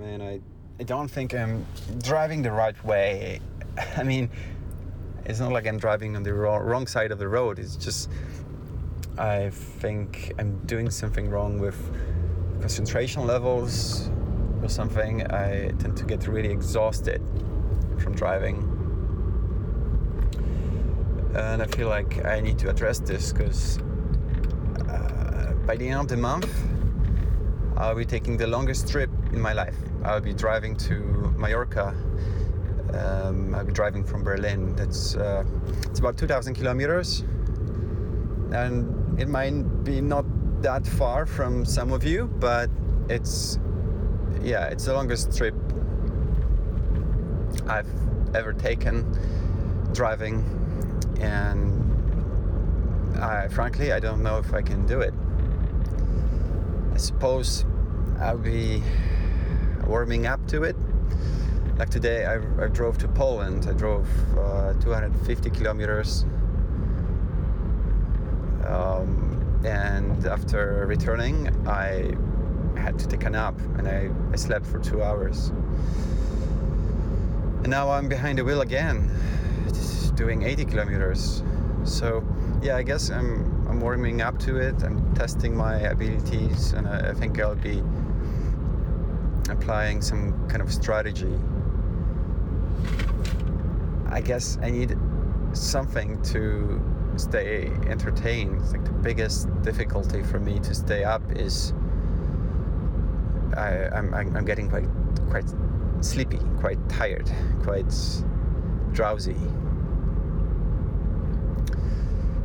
man. I, I don't think I'm driving the right way. I mean, it's not like I'm driving on the wrong, wrong side of the road. It's just I think I'm doing something wrong with concentration levels or something. I tend to get really exhausted from driving. And I feel like I need to address this because uh, by the end of the month, I'll be taking the longest trip in my life. I'll be driving to Mallorca. Um, I'll be driving from Berlin. That's uh, it's about 2,000 kilometers, and it might be not that far from some of you, but it's yeah, it's the longest trip I've ever taken driving, and I, frankly, I don't know if I can do it. I suppose I'll be warming up to it. Like today, I, I drove to Poland. I drove uh, 250 kilometers. Um, and after returning, I had to take a nap and I, I slept for two hours. And now I'm behind the wheel again, doing 80 kilometers. So, yeah, I guess I'm, I'm warming up to it. I'm testing my abilities, and I, I think I'll be applying some kind of strategy. I guess I need something to stay entertained. Like the biggest difficulty for me to stay up is I, I'm, I'm getting quite quite sleepy, quite tired, quite drowsy.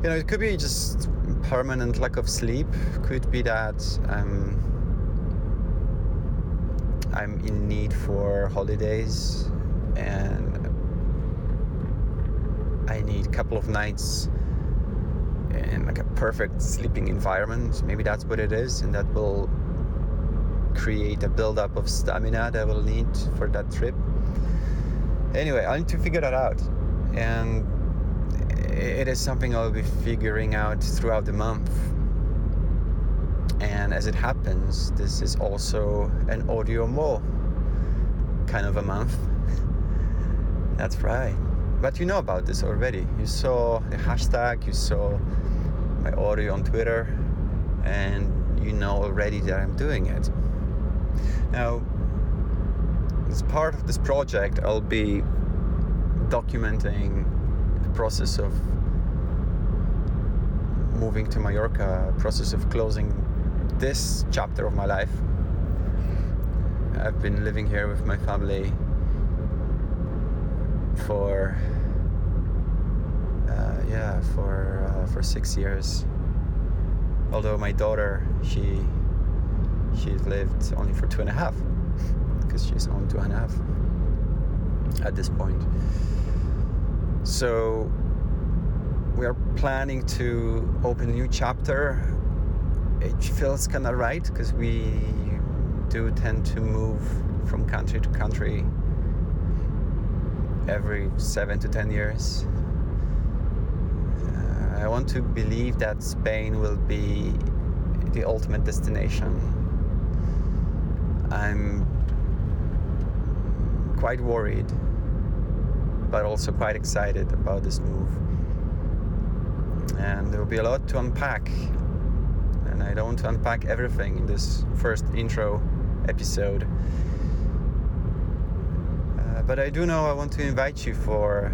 You know, it could be just permanent lack of sleep. Could be that um, I'm in need for holidays and I need a couple of nights in like a perfect sleeping environment. Maybe that's what it is, and that will create a buildup of stamina that I will need for that trip. Anyway, I need to figure that out, and it is something I'll be figuring out throughout the month. And as it happens, this is also an AudioMo kind of a month. That's right. But you know about this already. You saw the hashtag, you saw my audio on Twitter, and you know already that I'm doing it. Now, as part of this project, I'll be documenting the process of moving to Mallorca, process of closing this chapter of my life. I've been living here with my family for uh, yeah for uh, for six years. Although my daughter she she lived only for two and a half because she's only two and a half at this point. So we are planning to open a new chapter. It feels kind of right because we do tend to move from country to country every seven to ten years. Uh, I want to believe that Spain will be the ultimate destination. I'm quite worried, but also quite excited about this move. And there will be a lot to unpack. And I don't unpack everything in this first intro episode. Uh, but I do know I want to invite you for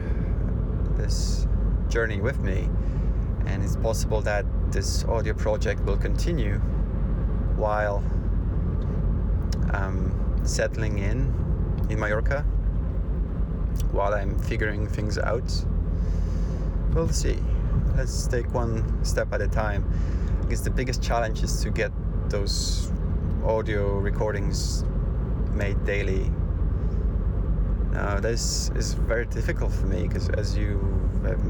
this journey with me. And it's possible that this audio project will continue while I'm settling in in Mallorca, while I'm figuring things out. We'll see. Let's take one step at a time. I guess the biggest challenge is to get those audio recordings made daily. Now, this is very difficult for me because, as you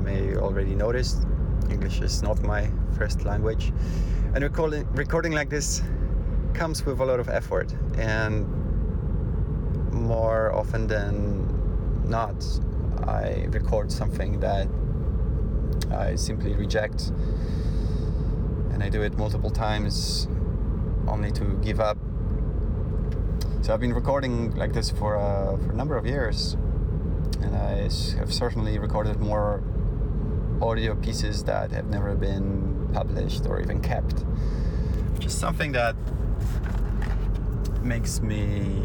may already noticed, English is not my first language, and recording recording like this comes with a lot of effort. And more often than not, I record something that I simply reject, and I do it multiple times only to give up So I've been recording like this for, uh, for a number of years, and I have certainly recorded more audio pieces that have never been published or even kept, Just something that makes me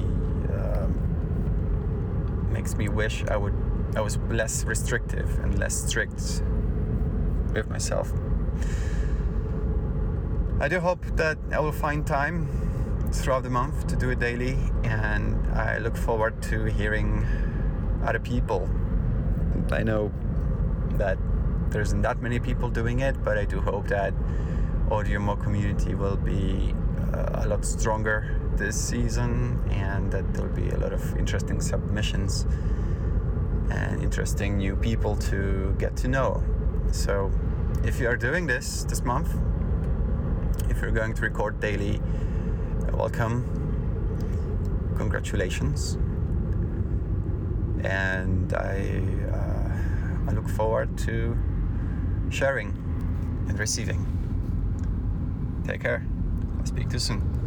um, makes me wish I would I was less restrictive and less strict with myself. I do hope that I will find time throughout the month to do it daily, and I look forward to hearing other people. I know that there isn't that many people doing it, but I do hope that Audiomo community will be uh, a lot stronger this season and that there'll be a lot of interesting submissions and interesting new people to get to know. So, if you are doing this this month, if you're going to record daily, welcome, congratulations, and I uh, I look forward to sharing and receiving. Take care. I'll speak to you soon.